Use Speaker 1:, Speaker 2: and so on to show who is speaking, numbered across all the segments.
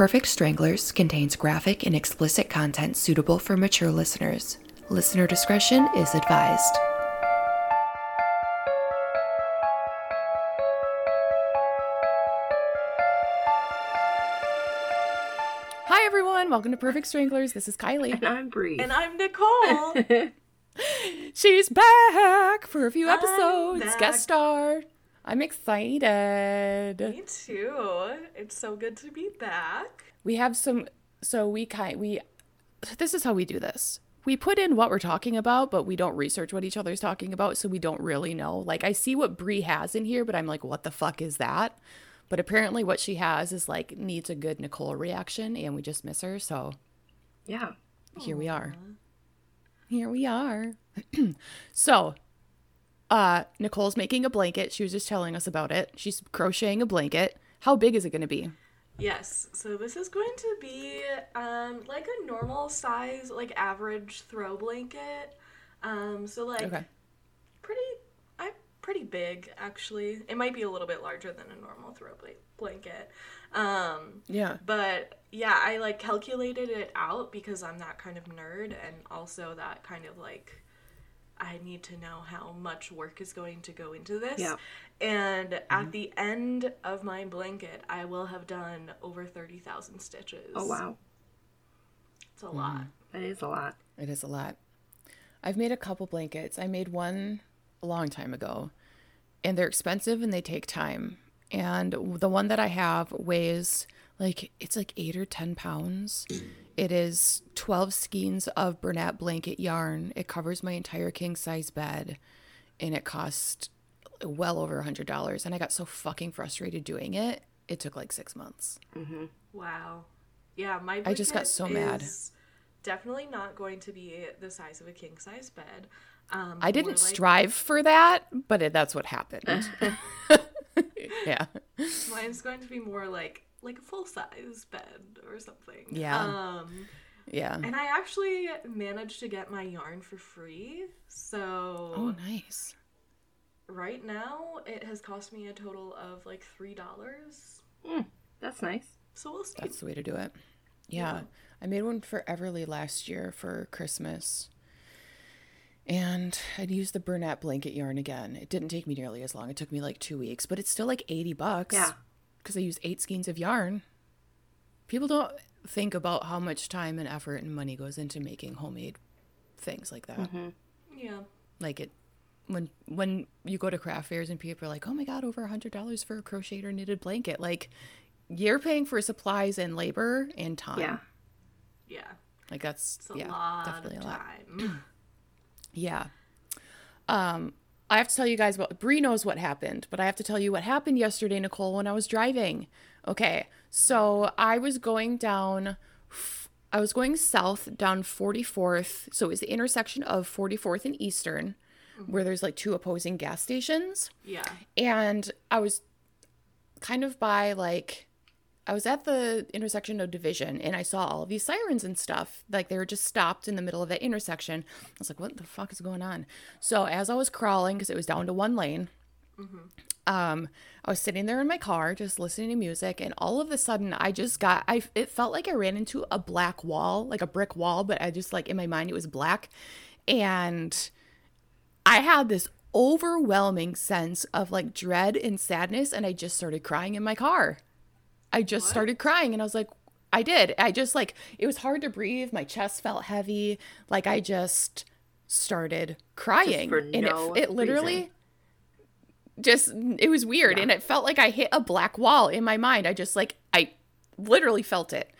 Speaker 1: Perfect Stranglers contains graphic and explicit content suitable for mature listeners. Listener discretion is advised. Hi, everyone. Welcome to Perfect Stranglers. This is Kylie.
Speaker 2: And I'm Bri.
Speaker 3: And I'm Nicole.
Speaker 1: She's back for a few
Speaker 3: I'm
Speaker 1: episodes.
Speaker 3: back.
Speaker 1: Guest star. I'm excited.
Speaker 3: Me too. It's so good to be back.
Speaker 1: We have some. So we kind we. This is how we do this. We put in what we're talking about, but we don't research what each other's talking about, so we don't really know. Like I see what Bri has in here, but I'm like, what the fuck is that? But apparently, what she has is like needs a good Nicole reaction, and we just miss her. So
Speaker 2: yeah.
Speaker 1: here we are. Here we are. so, uh, Nicole's making a blanket. She was just telling us about it. She's crocheting a blanket. How big is it going to be?
Speaker 3: Yes, so this is going to be um, like a normal size, like average throw blanket. Um, so like
Speaker 1: Okay.
Speaker 3: pretty, I pretty big actually. It might be a little bit larger than a normal throw bla- blanket. Um,
Speaker 1: Yeah.
Speaker 3: but yeah, I like calculated it out because I'm that kind of nerd, and also that kind of like I need to know how much work is going to go into this.
Speaker 2: Yeah.
Speaker 3: And at mm-hmm. the end of my blanket, I will have done over thirty thousand stitches.
Speaker 2: Oh wow.
Speaker 3: it's a lot. Mm-hmm.
Speaker 2: That is a lot.
Speaker 1: It is a lot. I've made a couple blankets. I made one a long time ago, and they're expensive and they take time. And the one that I have weighs like it's like eight or ten pounds. It is twelve skeins of Bernat blanket yarn. It covers my entire king size bed, and it cost well over a hundred dollars. And I got so fucking frustrated doing it. It took like six months.
Speaker 3: Wow. Yeah, my
Speaker 1: I just got so mad.
Speaker 3: Definitely not going to be the size of a king size bed. Um,
Speaker 1: I didn't
Speaker 3: like-
Speaker 1: strive for that, but it, that's what happened. yeah.
Speaker 3: Mine's going to be more like like a full size bed or something.
Speaker 1: Yeah.
Speaker 3: Um,
Speaker 1: Yeah.
Speaker 3: and I actually managed to get my yarn for free. So
Speaker 1: Oh, nice.
Speaker 3: right now it has cost me a total of like three dollars.
Speaker 2: That's nice.
Speaker 3: So we'll see.
Speaker 1: That's the way to do it. Yeah. I made one for Everly last year for Christmas. And I'd used the Bernat blanket yarn again. It didn't take me nearly as long. It took me like two weeks, but it's still like 80 bucks.
Speaker 2: Yeah.
Speaker 1: Because I used eight skeins of yarn. People don't think about how much time and effort and money goes into making homemade things like that.
Speaker 3: Yeah.
Speaker 1: like it when when you go to craft fairs and people are like oh my god over a hundred dollars for a crocheted or knitted blanket like you're paying for supplies and labor and time
Speaker 2: Yeah.
Speaker 3: Yeah.
Speaker 1: like that's
Speaker 3: It's a
Speaker 1: yeah
Speaker 3: lot
Speaker 1: definitely
Speaker 3: of
Speaker 1: a lot yeah um i have to tell you guys what Bri knows what happened but i have to tell you what happened yesterday nicole when i was driving okay so i was going down I was going south down 44th so it was the intersection of 44th and eastern where there's like two opposing gas stations
Speaker 3: yeah.
Speaker 1: and I was kind of by like I was at the intersection of Division and I saw all these sirens and stuff. Like they were just stopped in the middle of that intersection. I was like, what the fuck is going on? So as I was crawling, because it was down to one lane, um, I was sitting there in my car just listening to music, and all of a sudden I just got I it felt like I ran into a black wall, like a brick wall, but I just like in my mind it was black. And I had this overwhelming sense of like dread and sadness, and I just started crying in my car. I just started crying, and I was like, I did. I just like, it was hard to breathe. My chest felt heavy. Like, I just started crying.
Speaker 2: for
Speaker 1: and
Speaker 2: no
Speaker 1: it, it literally
Speaker 2: reason.
Speaker 1: just, it was weird. And it felt like I hit a black wall in my mind. I just like, I literally felt it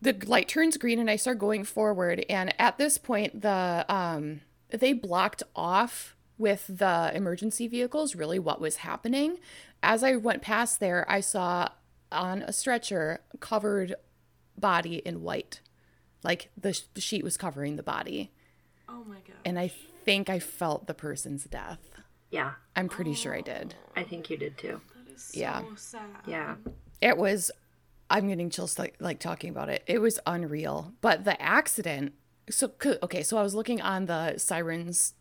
Speaker 1: the light turns green and I start going forward. And at this point, the um, they blocked off with the emergency vehicles really what was happening. As I went past there, I saw on a stretcher covered body in white, like the, sh- the sheet was covering the body.
Speaker 3: Oh my god.
Speaker 1: And I think I felt the person's death.
Speaker 2: Yeah.
Speaker 1: I'm pretty sure I did.
Speaker 2: I think you did too.
Speaker 3: that is so
Speaker 1: yeah.
Speaker 3: sad.
Speaker 2: Yeah.
Speaker 1: It was I'm getting chills like, like talking about it. It was unreal. But the accident so okay, so I was looking on the sirens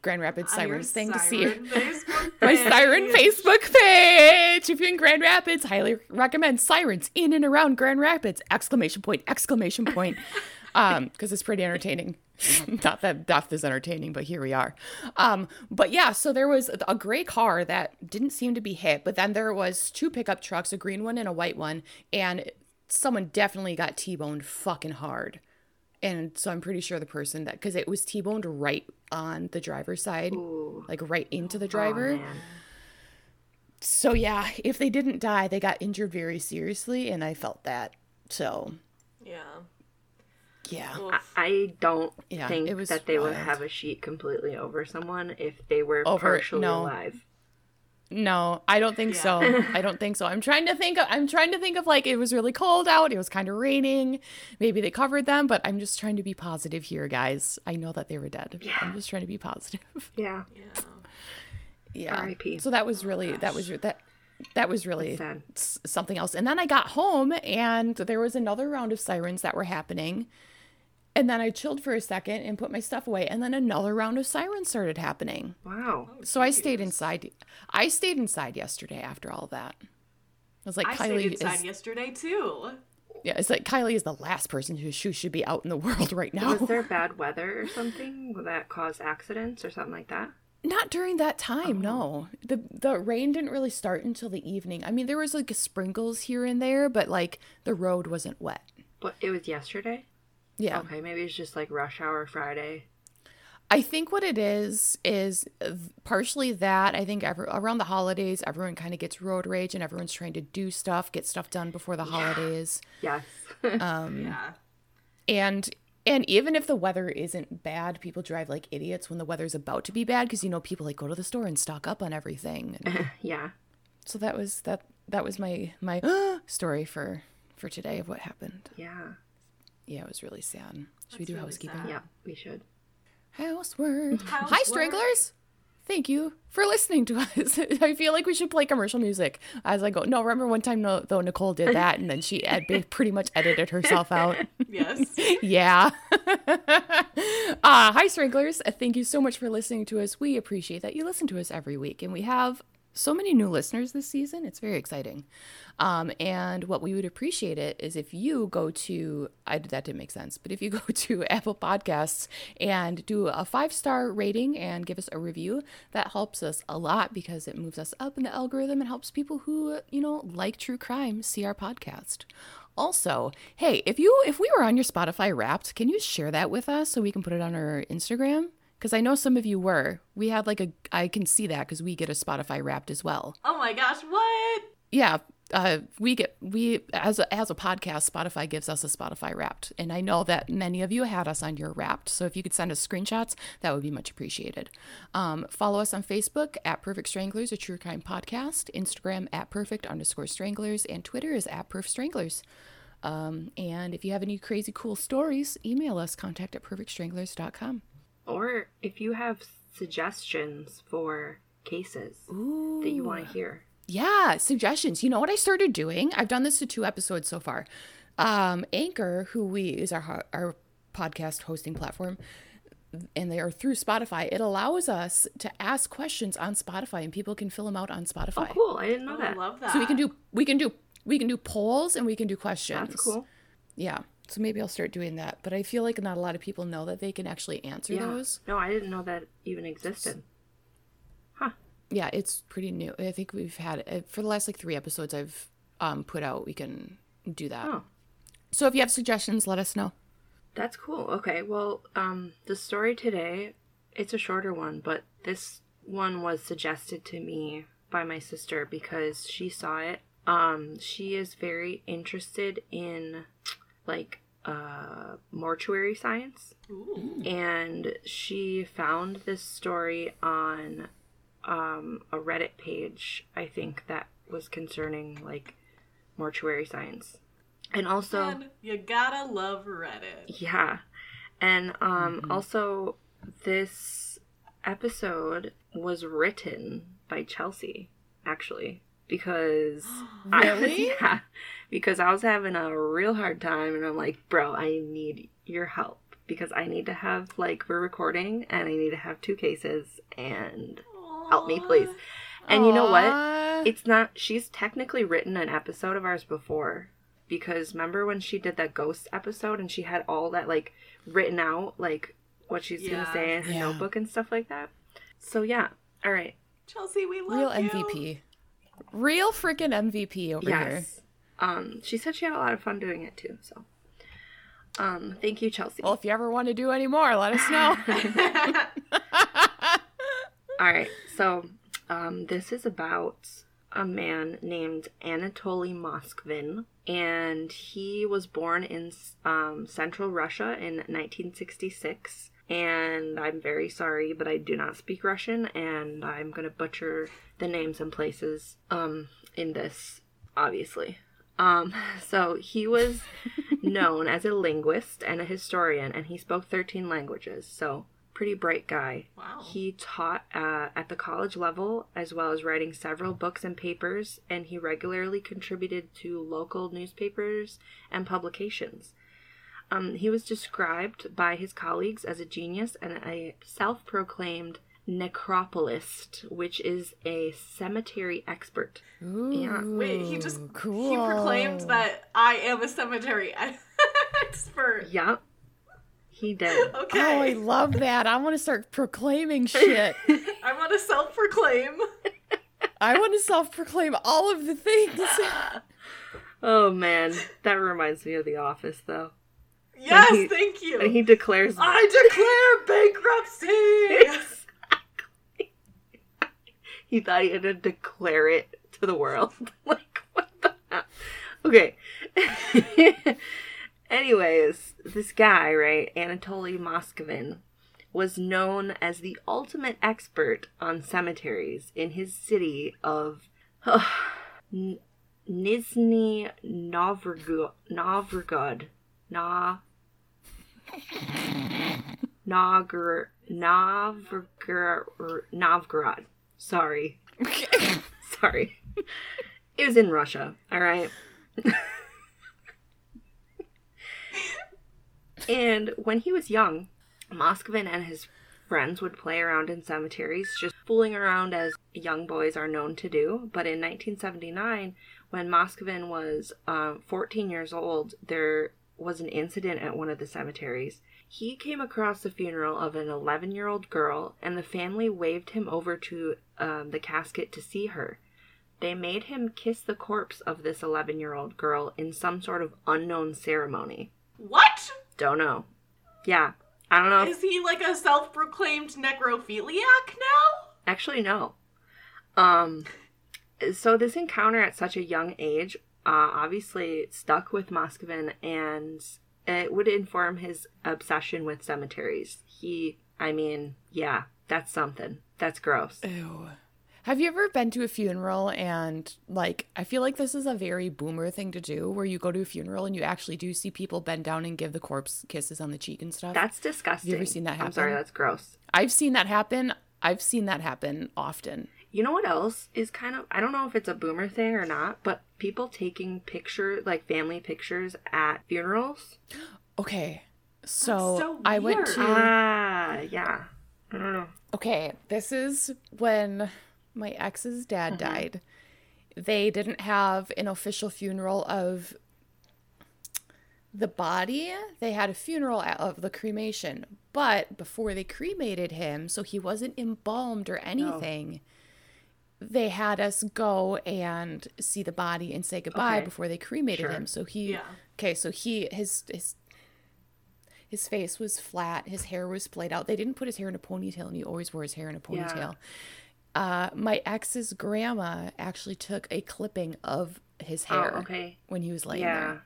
Speaker 1: Grand Rapids Sirens thing to see my siren Facebook page. If you're in Grand Rapids, highly recommend sirens in and around Grand Rapids! Exclamation point! Exclamation point! Um, because it's pretty entertaining. Not that death is entertaining, but here we are. Um, but yeah, so there was a gray car that didn't seem to be hit, but then there was two pickup trucks, a green one and a white one, and someone definitely got T-boned fucking hard. And so I'm pretty sure the person that because it was T-boned right on the driver's side,
Speaker 2: Ooh.
Speaker 1: like right into the
Speaker 2: Oh,
Speaker 1: driver.
Speaker 2: man.
Speaker 1: So yeah, if they didn't die, they got injured very seriously, and I felt that. So
Speaker 3: Yeah.
Speaker 1: yeah,
Speaker 2: I, I don't
Speaker 1: Yeah,
Speaker 2: think
Speaker 1: it was
Speaker 2: that they would have a sheet completely over someone if they were
Speaker 1: Over-
Speaker 2: partially
Speaker 1: no.
Speaker 2: alive.
Speaker 1: No, I don't think so. I don't think so. I'm trying to think. Of, I'm trying to think of like it was really cold out. It was kind of raining. Maybe they covered them, but I'm just trying to be positive here, guys. I know that they were dead. I'm just trying to be positive.
Speaker 2: Yeah.
Speaker 3: yeah.
Speaker 1: yeah.
Speaker 2: R.I.P..
Speaker 1: So that was really that was that that was really
Speaker 2: That's sad.
Speaker 1: s- something else. And then I got home and there was another round of sirens that were happening. And then I chilled for a second and put my stuff away. And then another round of sirens started happening.
Speaker 2: Wow.
Speaker 1: Oh, so I stayed inside. I stayed inside yesterday after all that. I was like,
Speaker 3: I
Speaker 1: Kylie
Speaker 3: stayed inside
Speaker 1: is
Speaker 3: yesterday too.
Speaker 1: yeah. It's like Kylie is the last person who who should be out in the world right now.
Speaker 2: Was there bad weather or something that caused accidents or something like that?
Speaker 1: Not during that time, oh. no. The the rain didn't really start until the evening. I mean, there was like sprinkles here and there, but like the road wasn't wet.
Speaker 2: But It was yesterday.
Speaker 1: Yeah.
Speaker 2: Okay, maybe it's just like rush hour Friday.
Speaker 1: I think what it is is partially that. I think every, around the holidays, everyone kind of gets road rage and everyone's trying to do stuff, get stuff done before the holidays.
Speaker 2: Yes.
Speaker 3: Um, yeah.
Speaker 1: And and even if the weather isn't bad, people drive like idiots when the weather's about to be bad because you know people like go to the store and stock up on everything. And
Speaker 2: yeah.
Speaker 1: so that was that that was my my story for for today of what happened.
Speaker 2: Yeah.
Speaker 1: Yeah, it was really sad. Should we do
Speaker 3: really
Speaker 1: housekeeping?
Speaker 3: sad.
Speaker 2: Yeah. We should.
Speaker 1: Housework. Hi,
Speaker 3: Housework.
Speaker 1: Stranglers. Thank you for listening to us. I feel like we should play commercial music as I go. No, remember one time though Nicole did that and then she ed- pretty much edited herself out.
Speaker 3: Yes.
Speaker 1: yeah. uh, hi, Stranglers. Uh, Thank you so much for listening to us. We appreciate that you listen to us every week. And we have so many new listeners this season. It's very exciting. Um, and what we would appreciate it is if you go to, I, that didn't make sense, but if you go to Apple Podcasts and do a five star rating and give us a review, that helps us a lot because it moves us up in the algorithm and helps people who, you know, like true crime see our podcast. Also, hey, if you if we were on your Spotify Wrapped, can you share that with us so we can put it on our Instagram? Because I know some of you were. We have like a I can see that because we get a Spotify Wrapped as well.
Speaker 3: Oh my gosh, what?
Speaker 1: Yeah, uh, we get we as a, as a podcast, Spotify gives us a Spotify Wrapped, and I know that many of you had us on your Wrapped. So if you could send us screenshots, that would be much appreciated. Um, follow us on Facebook at Perfect Stranglers, a true crime podcast. Instagram at Perfect underscore Stranglers, and Twitter is at Perf Stranglers. Um, and if you have any crazy cool stories, email us contact at perfectstranglers.com.
Speaker 2: Or if you have suggestions for cases
Speaker 1: Ooh.
Speaker 2: that you want to hear.
Speaker 1: Yeah, suggestions. You know what I started doing? I've done this to two episodes so far. Um, Anchor, who we is our our podcast hosting platform, and they are through Spotify. It allows us to ask questions on Spotify, and people can fill them out on Spotify.
Speaker 2: Oh, cool. I didn't know
Speaker 3: Oh, I
Speaker 2: that.
Speaker 3: love that.
Speaker 1: So we can do we can do we can do polls and we can do questions.
Speaker 2: That's cool.
Speaker 1: Yeah. So maybe I'll start doing that. But I feel like not a lot of people know that they can actually answer
Speaker 2: Yeah.
Speaker 1: those.
Speaker 2: No, I didn't know that even existed. Huh.
Speaker 1: Yeah it's pretty new i think we've had uh, for the last like three episodes i've um put out we can do that
Speaker 2: Oh.
Speaker 1: so if you have suggestions let us know
Speaker 2: That's cool. Okay, well, um, the story today, it's a shorter one, but this one was suggested to me by my sister because she saw it. Um, she is very interested in like uh mortuary science
Speaker 3: Ooh.
Speaker 2: and she found this story on um a Reddit page, I think that was concerning like mortuary science. And also
Speaker 3: Man, you gotta love Reddit.
Speaker 2: yeah. And um also this episode was written by Chelsea actually because I was, yeah, because I was having a real hard time and I'm like, "Bro, I need your help." because I need to have like we're recording and I need to have two cases and help me please. And you know what? It's not she's technically written an episode of ours before because remember when she did that ghost episode and she had all that like written out like what she's
Speaker 3: Yeah.
Speaker 2: gonna say in her
Speaker 1: Yeah.
Speaker 2: notebook and stuff like that. So yeah. All right.
Speaker 3: Chelsea, we
Speaker 1: Real
Speaker 3: love you.
Speaker 1: Real mvp. Real freaking MVP over here.
Speaker 2: Yes. Um, she said she had a lot of fun doing it too. So, um, thank you, Chelsea.
Speaker 1: Well, if you ever want to do any more, let us know.
Speaker 2: All right. So, um, this is about a man named Anatoly Moskvin, and he was born in um, central Russia in 1966. And I'm very sorry, but I do not speak Russian, and I'm gonna butcher the names and places um, in this, obviously. Um, so he was known as a linguist and a historian, and he spoke 13 languages. So pretty bright guy.
Speaker 3: Wow.
Speaker 2: He taught uh, at the college level as well as writing several books and papers, and he regularly contributed to local newspapers and publications. Um, he was described by his colleagues as a genius and a self proclaimed necropolist, which is a cemetery expert.
Speaker 1: Ooh,
Speaker 3: Wait, he just
Speaker 1: cool.
Speaker 3: he proclaimed that I am a cemetery expert.
Speaker 2: Yup, he did.
Speaker 3: Okay.
Speaker 1: Oh, I love that. I want to start proclaiming shit.
Speaker 3: I want to self-proclaim.
Speaker 1: I want to self-proclaim all of the things.
Speaker 2: Oh man, that reminds me of The Office, though.
Speaker 3: Yes,
Speaker 2: he-
Speaker 3: thank you.
Speaker 2: And he declares
Speaker 3: I declare bankruptcy.
Speaker 2: he thought he had to declare it to the world. like, what the hell? Okay. Anyways, this guy, right, Anatoly Moskvin, was known as the ultimate expert on cemeteries in his city of N- Nizhny Novgorod. Novgorod. Na. Novgorod. Novgorod. Novgorod. Sorry. Sorry. It was in Russia, alright? and when he was young, Moskvin and his friends would play around in cemeteries, just fooling around as young boys are known to do. But in 1979, when Moskvin was um, 14 years old, there was an incident at one of the cemeteries. He came across the funeral of an 11 year old girl, and the family waved him over to um, the casket to see her. They made him kiss the corpse of this 11 year old girl in some sort of unknown ceremony.
Speaker 3: what?
Speaker 2: Don't know. Yeah. I don't know.
Speaker 3: Is he like a self-proclaimed necrophiliac now?
Speaker 2: actually, no. Um, so this encounter at such a young age, uh, obviously stuck with Moskvin and it would inform his obsession with cemeteries. He, I mean, yeah, that's something. That's gross.
Speaker 1: Ew. Have you ever been to a funeral and like I feel like this is a very boomer thing to do where you go to a funeral and you actually do see people bend down and give the corpse kisses on the cheek and stuff?
Speaker 2: That's disgusting.
Speaker 1: Have You ever seen that
Speaker 2: I'm sorry, that's gross.
Speaker 1: I've seen that happen. I've seen that happen often.
Speaker 2: You know what else is kind of I don't know if it's a boomer thing or not, but people taking picture like family pictures at funerals.
Speaker 1: Okay. So,
Speaker 3: so
Speaker 1: I went to
Speaker 2: Ah, yeah. I don't know.
Speaker 1: Okay, this is when my ex's dad died. They didn't have an official funeral of the body. They had a funeral of the cremation. But before they cremated him, so he wasn't embalmed or anything, they had us go and see the body and say goodbye
Speaker 2: Okay.
Speaker 1: before they cremated
Speaker 2: Sure.
Speaker 1: him. So he
Speaker 3: Yeah.
Speaker 1: Okay, so he his his his face was flat, his hair was splayed out. They didn't put his hair in a ponytail, and he always wore his hair in a ponytail. Uh, my ex's grandma actually took a clipping of his hair
Speaker 2: Oh, okay.
Speaker 1: when he was laying
Speaker 2: Yeah.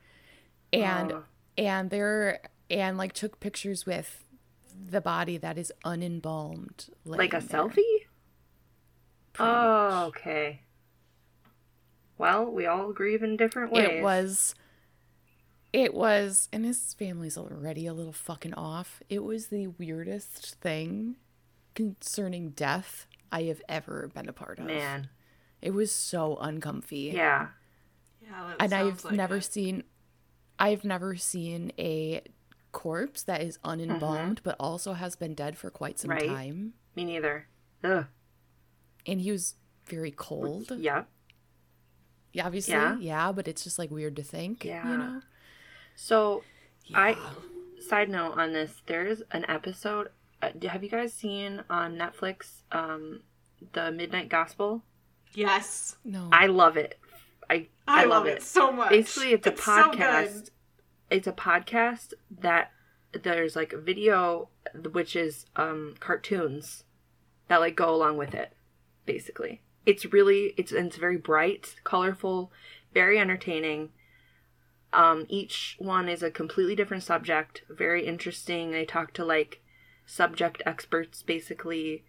Speaker 1: there, and
Speaker 2: Oh.
Speaker 1: and there and like took pictures with the body that is unembalmed,
Speaker 2: Like a
Speaker 1: there.
Speaker 2: selfie?
Speaker 1: Pretty
Speaker 2: Oh, okay. Well, we all grieve in different ways.
Speaker 1: It was it was and his family's already a little fucking off. It was the weirdest thing concerning death I have ever been a part of.
Speaker 2: man.
Speaker 1: It was so uncomfy.
Speaker 2: Yeah.
Speaker 3: Yeah,
Speaker 1: And I've
Speaker 3: like
Speaker 1: never
Speaker 3: it.
Speaker 1: seen I've never seen a corpse that is mm-hmm. unembalmed but also has been dead for quite some
Speaker 2: Right.
Speaker 1: time.
Speaker 2: Me neither. Ugh.
Speaker 1: And he was very cold.
Speaker 2: Yeah.
Speaker 1: Yeah, obviously.
Speaker 2: Yeah.
Speaker 1: Yeah. but it's just like weird to think.
Speaker 2: Yeah.
Speaker 1: You know?
Speaker 2: So, I side note on this, there's an episode. Uh, have you guys seen on Netflix um, the Midnight Gospel?
Speaker 3: Yes.
Speaker 1: No.
Speaker 2: I love it. I
Speaker 3: I, love, it. so much.
Speaker 2: Basically, it's a
Speaker 3: so
Speaker 2: podcast. it's a podcast that there's like a video, which is um, cartoons that like go along with it. Basically, it's really it's it's very bright, colorful, very entertaining. Um, each one is a completely different subject, very interesting. They talk to like subject experts, basically.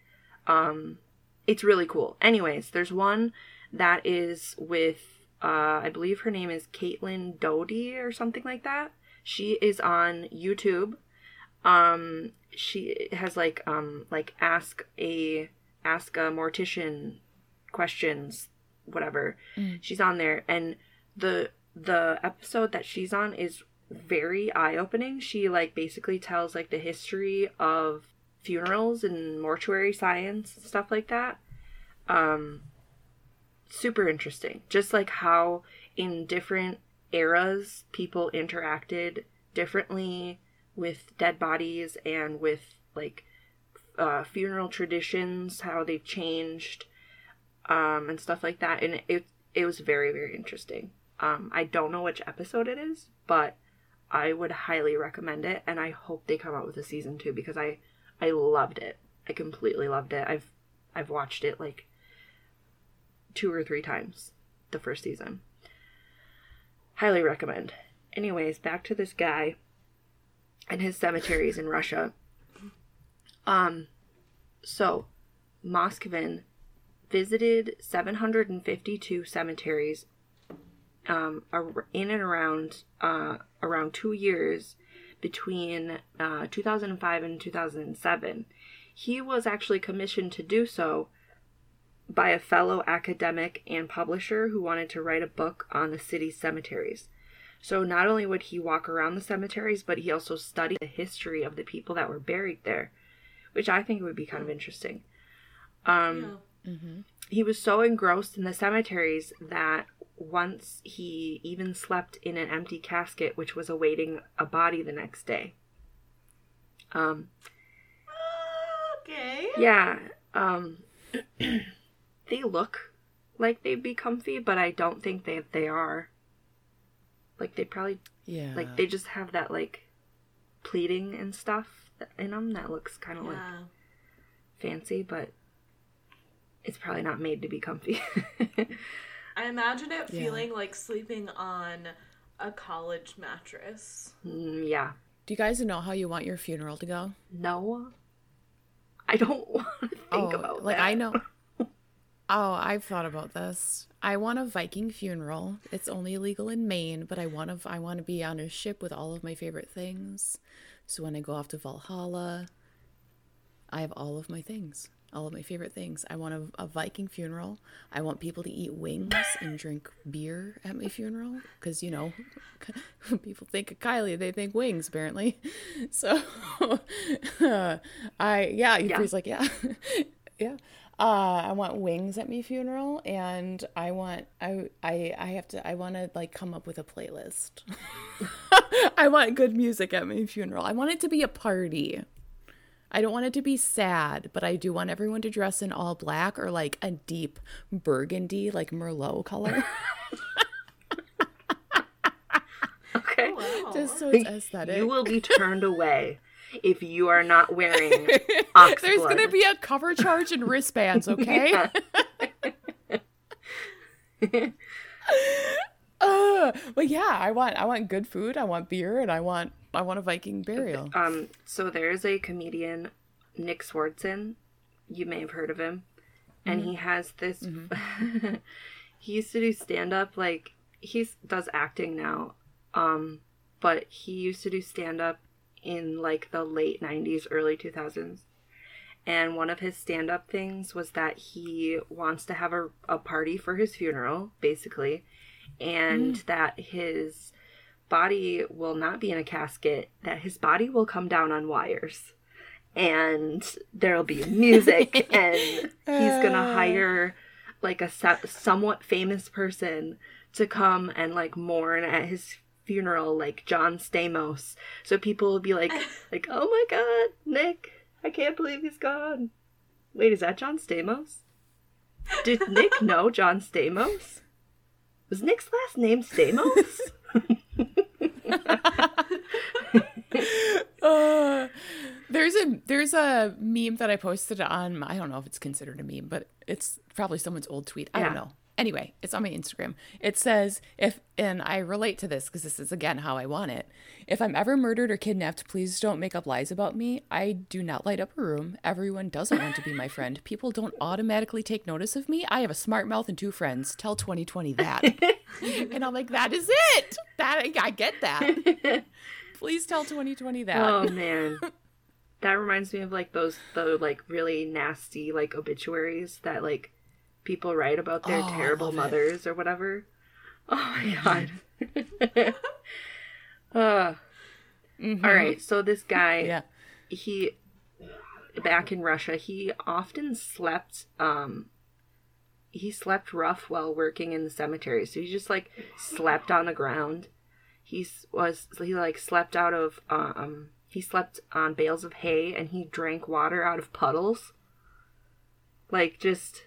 Speaker 2: Um, it's really cool. Anyways, there's one that is with uh, I believe her name is Caitlin Doughty or something like that. She is on YouTube. Um, she has like um like ask a ask a mortician questions, whatever. She's on there, and the the episode that she's on is very eye opening. She like basically tells like the history of funerals and mortuary science and stuff like that. Um, super interesting. Just like how in different eras people interacted differently with dead bodies and with like uh, funeral traditions, how they've changed, um, and stuff like that. And it it was very very interesting. Um, I don't know which episode it is, but I would highly recommend it, and I hope they come out with a season two because I I loved it. I completely loved it. I've I've watched it like two or three times the first season. Highly recommend. Anyways, back to this guy and his cemeteries in Russia. Um, so Moskvin visited 752 cemeteries um, in and around uh, around two years between uh, 2005 and 2007. He was actually commissioned to do so by a fellow academic and publisher who wanted to write a book on the city's cemeteries. So not only would he walk around the cemeteries, but he also studied the history of the people that were buried there, which I think would be kind of interesting. Um,
Speaker 3: Yeah.
Speaker 2: he was so engrossed in the cemeteries that once he even slept in an empty casket which was awaiting a body the next day. Um,
Speaker 3: Okay.
Speaker 2: yeah, um, they look like they'd be comfy, but I don't think they they are. Like they probably
Speaker 1: yeah.
Speaker 2: like they just have that like pleating and stuff in them that looks kind of like fancy, but it's probably not made to be comfy.
Speaker 3: I imagine it
Speaker 1: Yeah.
Speaker 3: feeling like sleeping on a college mattress.
Speaker 2: Mm, yeah.
Speaker 1: Do you guys know how you want your funeral to go?
Speaker 2: No. I don't want to think
Speaker 1: oh,
Speaker 2: about
Speaker 1: like
Speaker 2: that.
Speaker 1: I know. Oh, I've thought about this. I want a Viking funeral. It's only legal in Maine, but I want to. I want to be on a ship with all of my favorite things. So when I go off to Valhalla, I have all of my things, all of my favorite things. I want a, a Viking funeral. I want people to eat wings and drink beer at my funeral because you know, people think of Kylie, they think wings apparently. So, uh, I yeah,
Speaker 2: Yeah.
Speaker 1: he's like yeah, yeah. Uh, I want wings at my funeral, and I want I I I have to I want to like come up with a playlist. I want good music at my funeral. I want it to be a party. I don't want it to be sad, but I do want everyone to dress in all black or like a deep burgundy, like Merlot color,
Speaker 2: Okay.
Speaker 3: Wow.
Speaker 1: just so it's aesthetic.
Speaker 2: You will be turned away if you are not wearing ox
Speaker 1: There's gonna be a cover charge and wristbands, okay? Uh, but yeah, I want I want good food, I want beer, and I want I want a Viking burial.
Speaker 2: Um, so there's a comedian, Nick Swardson. You may have heard of him. And he has this. he used to do stand up, like, he does acting now. Um, but he used to do stand up in, like, the late 90s, early 2000s. And one of his stand up things was that he wants to have a, a party for his funeral, basically. And mm. that his body will not be in a casket, that his body will come down on wires. And there'll be music, and he's gonna uh. hire like a somewhat famous person to come and like mourn at his funeral, like John Stamos. So people will be like, like, oh my god, Nick, I can't believe he's gone. Wait, is that John Stamos? Did Nick know John Stamos? Was Nick's last name Stamos?
Speaker 1: Uh, there's a there's a meme that I posted on I don't know if it's considered a meme, but it's probably someone's old tweet. I don't know. Anyway, it's on my Instagram. It says if and I relate to this because this is again how I want it. If I'm ever murdered or kidnapped, please don't make up lies about me. I do not light up a room. Everyone doesn't want to be my friend. People don't automatically take notice of me. I have a smart mouth and two friends. Tell 2020 that. and I'm like, that is it. That I get that. Please tell 2020 that.
Speaker 2: oh man. That reminds me of like those the like really nasty like obituaries that like people write about their
Speaker 1: Oh,
Speaker 2: terrible
Speaker 1: love it.
Speaker 2: mothers or whatever. Oh my god. uh,
Speaker 1: Mhm.
Speaker 2: all right, so this guy
Speaker 1: Yeah.
Speaker 2: he back in Russia, he often slept um he slept rough while working in the cemetery. So he just like slept on the ground. He was he like slept out of um he slept on bales of hay and he drank water out of puddles. Like just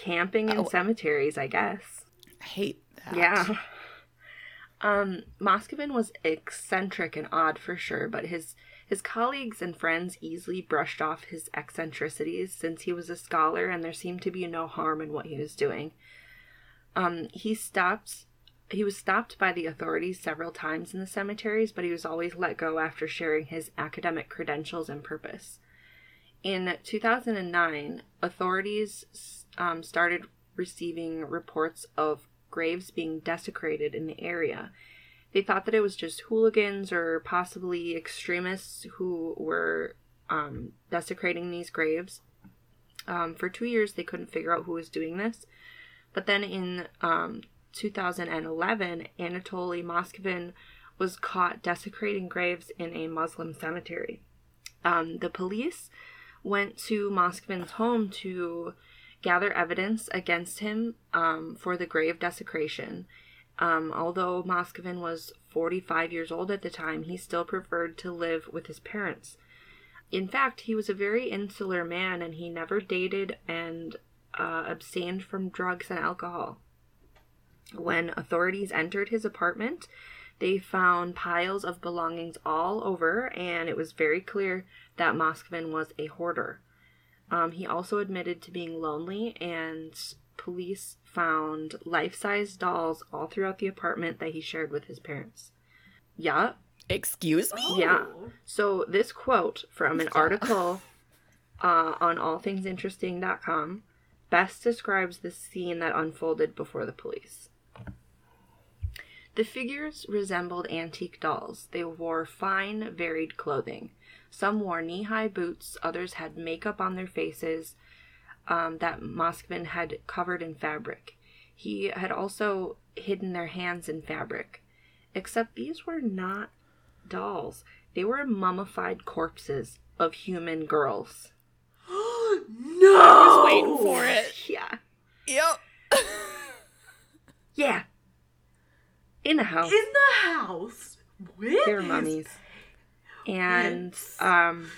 Speaker 2: camping in
Speaker 1: Oh.
Speaker 2: cemeteries, I guess.
Speaker 1: I hate that.
Speaker 2: Yeah. Um, Moscovin was eccentric and odd for sure, but his his colleagues and friends easily brushed off his eccentricities since he was a scholar and there seemed to be no harm in what he was doing. Um, he stopped he was stopped by the authorities several times in the cemeteries, but he was always let go after sharing his academic credentials and purpose. In 2009, authorities um, started receiving reports of graves being desecrated in the area. They thought that it was just hooligans or possibly extremists who were um, desecrating these graves. Um, for two years, they couldn't figure out who was doing this. But then in um, 2011, Anatoly Moskvin was caught desecrating graves in a Muslim cemetery. Um, the police went to Moskvin's home to gather evidence against him um, for the grave desecration. Um, although Moskvin was 45 years old at the time, he still preferred to live with his parents. In fact, he was a very insular man and he never dated and uh, abstained from drugs and alcohol. When authorities entered his apartment, they found piles of belongings all over, and it was very clear that Moskvin was a hoarder. Um, he also admitted to being lonely, and police found life size dolls all throughout the apartment that he shared with his parents. Yeah.
Speaker 1: Excuse me?
Speaker 2: Yeah. So, this quote from an article uh, on allthingsinteresting.com best describes the scene that unfolded before the police. The figures resembled antique dolls. They wore fine, varied clothing. Some wore knee high boots, others had makeup on their faces um, that Moskvin had covered in fabric. He had also hidden their hands in fabric. Except these were not dolls, they were mummified corpses of human girls.
Speaker 3: no!
Speaker 1: I was waiting for it.
Speaker 2: Yeah.
Speaker 1: Yep.
Speaker 2: Yeah. In a house.
Speaker 3: In the house with
Speaker 2: They're
Speaker 3: his-
Speaker 2: mummies. And um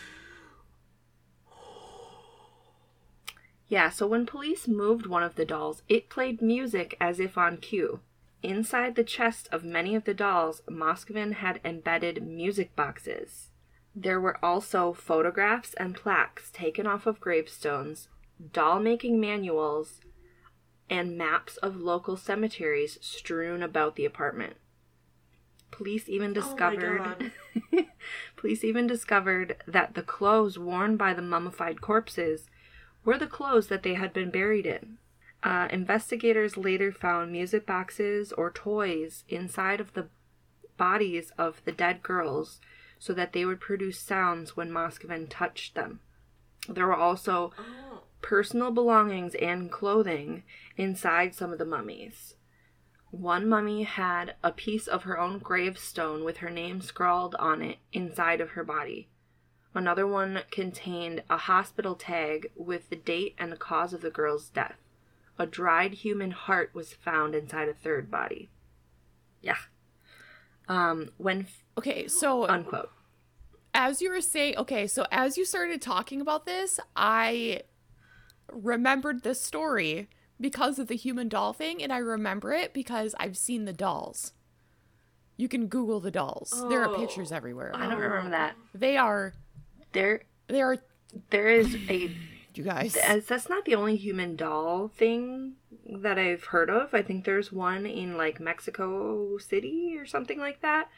Speaker 2: Yeah, so when police moved one of the dolls, it played music as if on cue. Inside the chest of many of the dolls, Moskvin had embedded music boxes. There were also photographs and plaques taken off of gravestones, doll making manuals, and maps of local cemeteries strewn about the apartment. Police even
Speaker 3: Oh
Speaker 2: discovered
Speaker 3: God.
Speaker 2: Police even discovered that the clothes worn by the mummified corpses were the clothes that they had been buried in. Uh, investigators later found music boxes or toys inside of the bodies of the dead girls so that they would produce sounds when Moskvin touched them. There were also
Speaker 3: Oh.
Speaker 2: personal belongings and clothing inside some of the mummies. One mummy had a piece of her own gravestone with her name scrawled on it inside of her body. Another one contained a hospital tag with the date and the cause of the girl's death. A dried human heart was found inside a third body. Yeah. Um, when
Speaker 1: Okay, so
Speaker 2: unquote.
Speaker 1: as you were saying, okay, so as you started talking about this, I remembered this story because of the human doll thing, and I remember it because I've seen the dolls. You can Google the dolls. There are
Speaker 3: Oh.
Speaker 1: pictures everywhere.
Speaker 2: I don't remember that.
Speaker 1: They are,
Speaker 2: There,
Speaker 1: they are,
Speaker 2: there is a
Speaker 1: you guys.
Speaker 2: that's not the only human doll thing that I've heard of. I think there's one in like Mexico City or something like that,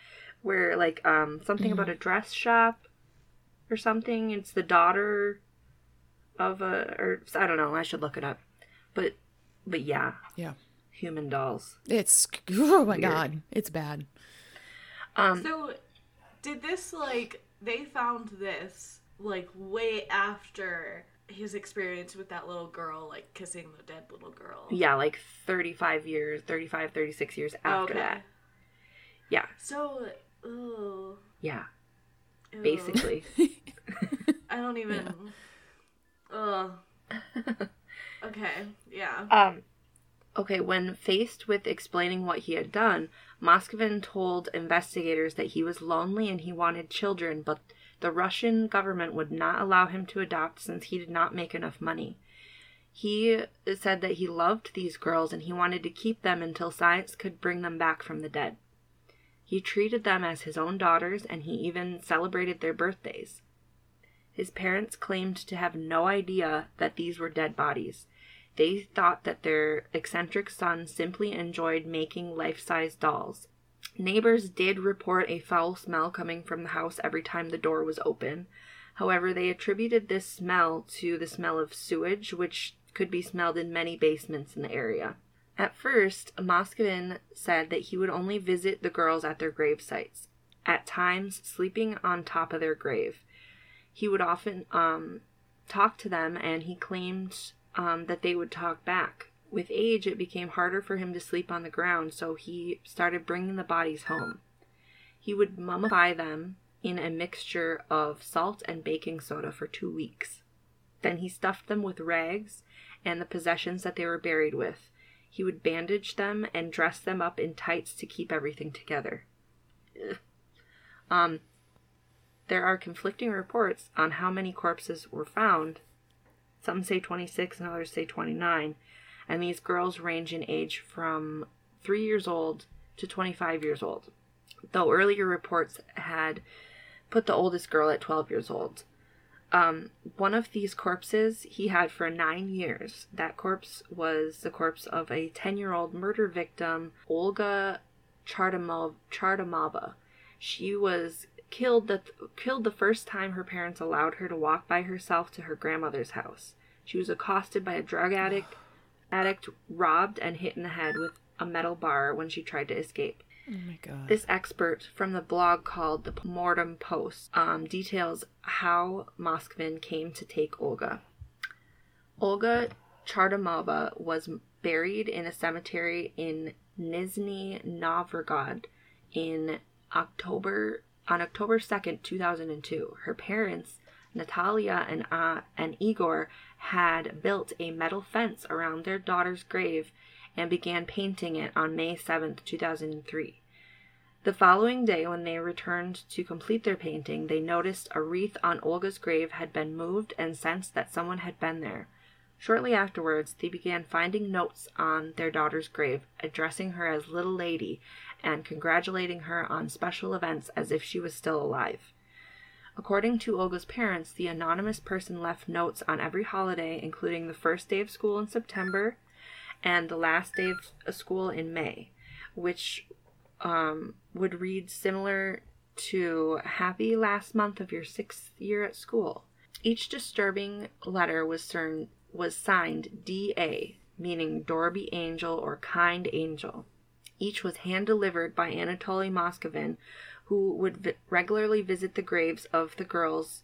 Speaker 2: where like um something about a dress shop or something. It's the daughter of a or I don't know. I should look it up, but but yeah,
Speaker 1: Yeah.
Speaker 2: human dolls.
Speaker 1: It's, oh my God, it's bad.
Speaker 2: Um,
Speaker 3: So, did this like they found this like way after his experience with that little girl, like kissing the dead little girl?
Speaker 2: yeah, like 35 years, 35, 36 years after
Speaker 3: Okay.
Speaker 2: that. Yeah,
Speaker 3: So, ugh,
Speaker 2: yeah,
Speaker 3: ew.
Speaker 2: basically.
Speaker 3: I don't even. Ugh. okay. Yeah.
Speaker 2: Um, okay, when faced with explaining what he had done, Moscovin told investigators that he was lonely and he wanted children, but the Russian government would not allow him to adopt since he did not make enough money. He said that he loved these girls and he wanted to keep them until science could bring them back from the dead. He treated them as his own daughters and he even celebrated their birthdays. His parents claimed to have no idea that these were dead bodies. They thought that their eccentric son simply enjoyed making life size dolls. Neighbors did report a foul smell coming from the house every time the door was open. However, they attributed this smell to the smell of sewage, which could be smelled in many basements in the area. At first, Moscovin said that he would only visit the girls at their grave sites, at times sleeping on top of their grave. He would often um, talk to them, and he claimed um, that they would talk back. With age, it became harder for him to sleep on the ground, so he started bringing the bodies home. He would mummify them in a mixture of salt and baking soda for two weeks. Then he stuffed them with rags and the possessions that they were buried with. He would bandage them and dress them up in tights to keep everything together. Um, there are conflicting reports on how many corpses were found. Some say 26 and others say 29, and these girls range in age from 3 years old to 25 years old, though earlier reports had put the oldest girl at 12 years old. Um, one of these corpses he had for nine years. That corpse was the corpse of a 10 year old murder victim, Olga Chartamov-. She was killed the, killed the first time her parents allowed her to walk by herself to her grandmother's house. She was accosted by a drug addict, addict robbed and hit in the head with a metal bar when she tried to escape.
Speaker 1: Oh my God.
Speaker 2: This expert from the blog called the Mortem Post um, details how Moskvin came to take Olga. Olga Chartamova was buried in a cemetery in Nizhny Novgorod in October on October 2nd, 2002. Her parents, Natalia and uh, and Igor, had built a metal fence around their daughter's grave and began painting it on May 7th, 2003. The following day, when they returned to complete their painting, they noticed a wreath on Olga's grave had been moved and sensed that someone had been there. Shortly afterwards, they began finding notes on their daughter's grave, addressing her as Little Lady and congratulating her on special events as if she was still alive. According to Olga's parents, the anonymous person left notes on every holiday, including the first day of school in September and the last day of school in May, which um, would read similar to Happy last month of your sixth year at school. Each disturbing letter was, cern- was signed DA, meaning Dorby Angel or Kind Angel. Each was hand delivered by Anatoly Moscovin, who would vi- regularly visit the graves of the girls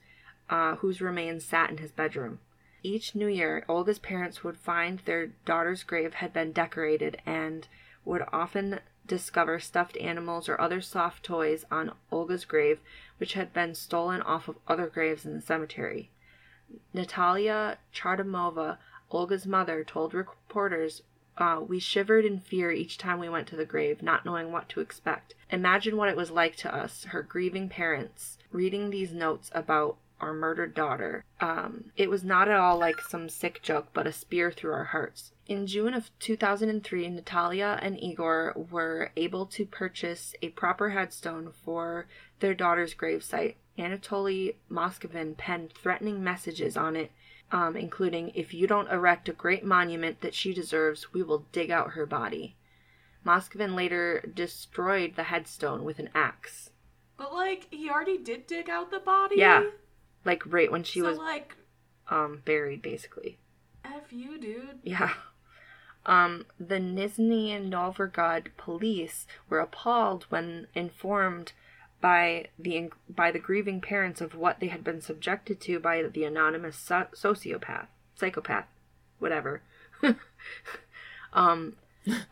Speaker 2: uh, whose remains sat in his bedroom. Each new year, Olga's parents would find their daughter's grave had been decorated and would often discover stuffed animals or other soft toys on Olga's grave, which had been stolen off of other graves in the cemetery. Natalia Chardomova, Olga's mother, told reporters, uh, We shivered in fear each time we went to the grave, not knowing what to expect. Imagine what it was like to us, her grieving parents, reading these notes about our murdered daughter. Um, it was not at all like some sick joke, but a spear through our hearts. In June of 2003, Natalia and Igor were able to purchase a proper headstone for their daughter's gravesite. Anatoly Moskvin penned threatening messages on it, um, including, If you don't erect a great monument that she deserves, we will dig out her body. Moskvin later destroyed the headstone with an axe.
Speaker 3: But like he already did dig out the body.
Speaker 2: Yeah. Like right when she
Speaker 3: so
Speaker 2: was
Speaker 3: like,
Speaker 2: um, buried, basically.
Speaker 3: f you, dude.
Speaker 2: Yeah. Um, the Nizhny Novgorod police were appalled when informed by the by the grieving parents of what they had been subjected to by the anonymous so- sociopath, psychopath, whatever. um,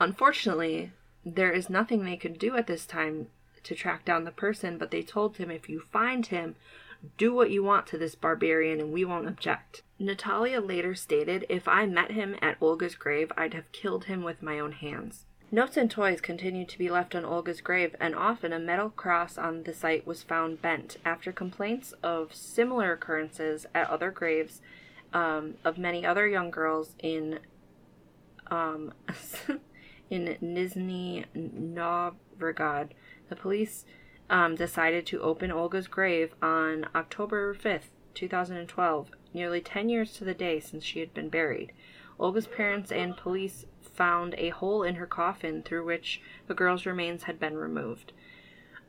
Speaker 2: unfortunately, there is nothing they could do at this time to track down the person, but they told him if you find him, do what you want to this barbarian and we won't object. Natalia later stated, If I met him at Olga's grave, I'd have killed him with my own hands. Notes and toys continued to be left on Olga's grave, and often a metal cross on the site was found bent. After complaints of similar occurrences at other graves um, of many other young girls in um, in Nizhny Novgorod, the police um, decided to open Olga's grave on October 5th, 2012, nearly 10 years to the day since she had been buried. Olga's parents and police found a hole in her coffin through which the girl's remains had been removed.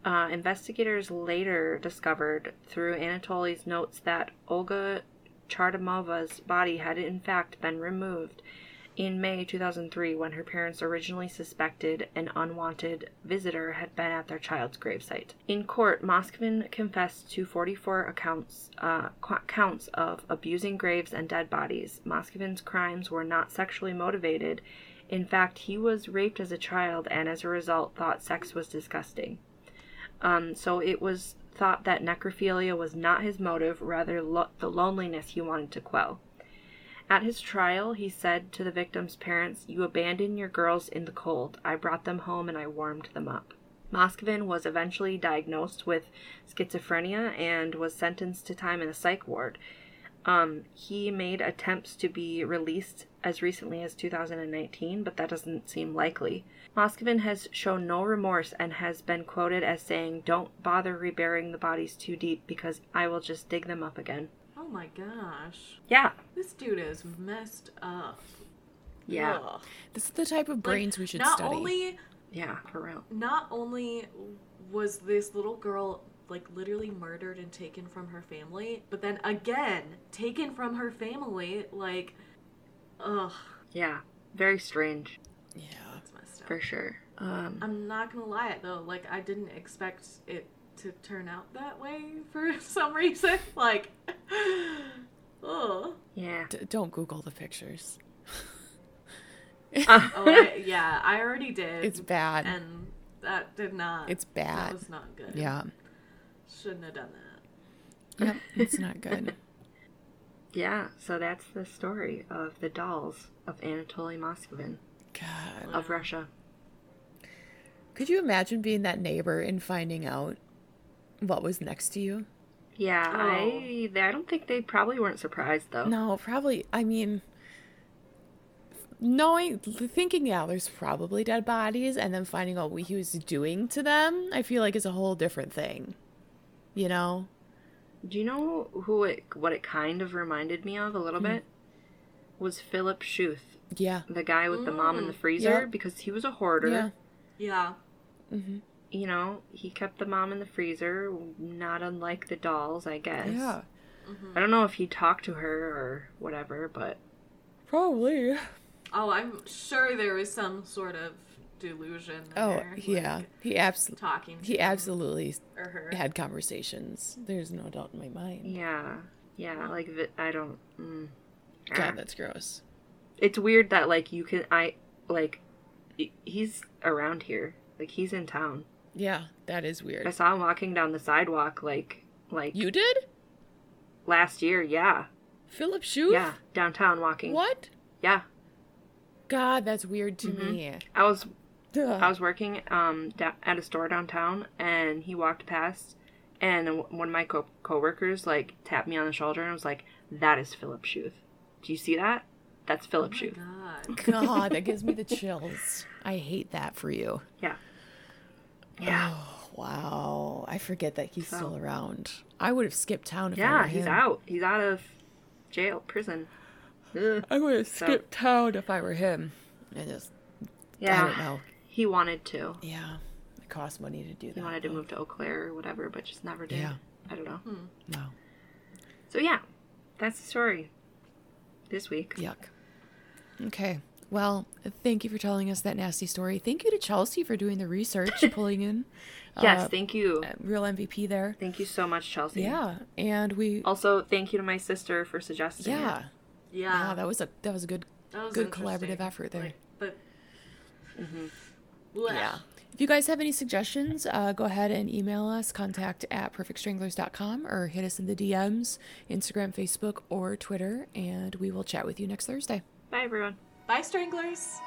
Speaker 2: Uh, investigators later discovered through Anatoly's notes that Olga Chardomova's body had in fact been removed in May 2003 when her parents originally suspected an unwanted visitor had been at their child's gravesite. In court, Moskvin confessed to 44 accounts uh, counts of abusing graves and dead bodies. Moskvin's crimes were not sexually motivated. In fact, he was raped as a child and as a result thought sex was disgusting. Um, so it was thought that necrophilia was not his motive, rather lo- the loneliness he wanted to quell. At his trial, he said to the victim's parents, You abandoned your girls in the cold. I brought them home and I warmed them up. Moskvin was eventually diagnosed with schizophrenia and was sentenced to time in a psych ward. Um, he made attempts to be released as recently as 2019, but that doesn't seem likely. Moskvin has shown no remorse and has been quoted as saying, Don't bother reburying the bodies too deep because I will just dig them up again.
Speaker 3: Oh my gosh.
Speaker 2: Yeah.
Speaker 3: This dude is messed up.
Speaker 2: Yeah.
Speaker 3: Ugh.
Speaker 1: This is the type of brains
Speaker 3: Like,
Speaker 1: we should
Speaker 3: not
Speaker 1: study.
Speaker 3: only
Speaker 2: Yeah, for real.
Speaker 3: not only was this little girl like literally murdered and taken from her family, but then again taken from her family, like ugh,
Speaker 2: Yeah. Very strange,
Speaker 1: yeah.
Speaker 3: that's messed up.
Speaker 2: for sure. Um,
Speaker 3: I'm not gonna lie though, like I didn't expect it to turn out that way for some reason. Like ugh.
Speaker 2: yeah.
Speaker 1: D- don't Google the pictures.
Speaker 2: Uh,
Speaker 3: Oh I, yeah, I already did.
Speaker 1: It's bad.
Speaker 3: and that did not
Speaker 1: It's bad.
Speaker 3: That
Speaker 1: bad.
Speaker 3: was not good.
Speaker 1: Yeah.
Speaker 3: Shouldn't have done that.
Speaker 1: Yep. It's not good.
Speaker 2: yeah, so that's the story of the dolls of Anatoly Moskvin
Speaker 1: God.
Speaker 2: of Russia.
Speaker 1: Could you imagine being that neighbor and finding out what was next to you?
Speaker 2: Yeah,
Speaker 3: Oh.
Speaker 2: I I don't think they probably weren't surprised though.
Speaker 1: No, probably. I mean, knowing, thinking, yeah, there's probably dead bodies, and then finding out what he was doing to them, I feel like is a whole different thing. You know?
Speaker 2: Do you know who it what it kind of reminded me of a little hmm. bit? Was Philip Schuth,
Speaker 1: Yeah.
Speaker 2: the guy with the mom in the mm. freezer,
Speaker 1: Yeah.
Speaker 2: because he was a hoarder.
Speaker 1: Yeah.
Speaker 3: Yeah. Mm-hmm.
Speaker 2: You know, he kept the mom in the freezer, not unlike the dolls, I guess.
Speaker 1: Yeah. Mm-hmm.
Speaker 2: I don't know if he talked to her or whatever, but
Speaker 1: Probably.
Speaker 3: Oh, I'm sure there was some sort of delusion
Speaker 1: Oh,
Speaker 3: there.
Speaker 1: yeah.
Speaker 3: like,
Speaker 1: He absolutely.
Speaker 3: talking to
Speaker 1: He
Speaker 3: him
Speaker 1: absolutely
Speaker 3: or her.
Speaker 1: had conversations. There's no doubt in my mind.
Speaker 2: yeah, yeah, like vi- I don't. Mm, Ah.
Speaker 1: God, that's gross.
Speaker 2: it's weird that like you can I like he's around here. Like he's in town.
Speaker 1: Yeah, that is weird.
Speaker 2: I saw him walking down the sidewalk like like
Speaker 1: You did?
Speaker 2: last year. Yeah,
Speaker 1: Philip Schuth?
Speaker 2: yeah, downtown walking.
Speaker 1: What?
Speaker 2: Yeah,
Speaker 1: God, that's weird to me.
Speaker 2: I was
Speaker 1: Ugh.
Speaker 2: I was working um da- at a store downtown, and he walked past, and one of my co- coworkers like tapped me on the shoulder and was like, "That is Philip Schuth. Do you see that? That's Philip
Speaker 3: Oh
Speaker 2: Schuth."
Speaker 3: god.
Speaker 1: God, that gives me the chills. I hate that for you.
Speaker 2: Yeah, yeah,
Speaker 1: Oh, wow. I forget that he's still around. I would have skipped town if I
Speaker 2: yeah.
Speaker 1: were
Speaker 2: He's
Speaker 1: him.
Speaker 2: out. He's out of jail, prison. Ugh.
Speaker 1: I would have skipped town if I were him. I just,
Speaker 2: Yeah,
Speaker 1: I don't know.
Speaker 2: He wanted to.
Speaker 1: Yeah, it cost money to do that.
Speaker 2: He wanted to move to Eau Claire or whatever, but just never did.
Speaker 1: Yeah.
Speaker 2: I don't know.
Speaker 1: No,
Speaker 2: So yeah, that's the story this week.
Speaker 1: yuck. Okay. Well, thank you for telling us that nasty story. Thank you to Chelsea for doing the research, pulling in
Speaker 2: Yes,
Speaker 1: uh,
Speaker 2: thank you.
Speaker 1: real MVP there.
Speaker 2: Thank you so much, Chelsea.
Speaker 1: Yeah, and we
Speaker 2: Also, thank you to my sister for suggesting it.
Speaker 1: yeah
Speaker 3: Yeah.
Speaker 1: yeah that was a that was a good
Speaker 3: was
Speaker 1: good collaborative effort there.
Speaker 3: Like, but
Speaker 2: Mm-hmm.
Speaker 3: Blech.
Speaker 1: Yeah. If you guys have any suggestions, uh, go ahead and email us, contact at perfectstranglers.com or hit us in the DMs, Instagram, Facebook, or Twitter, and we will chat with you next Thursday.
Speaker 2: Bye, everyone.
Speaker 3: Bye, stranglers.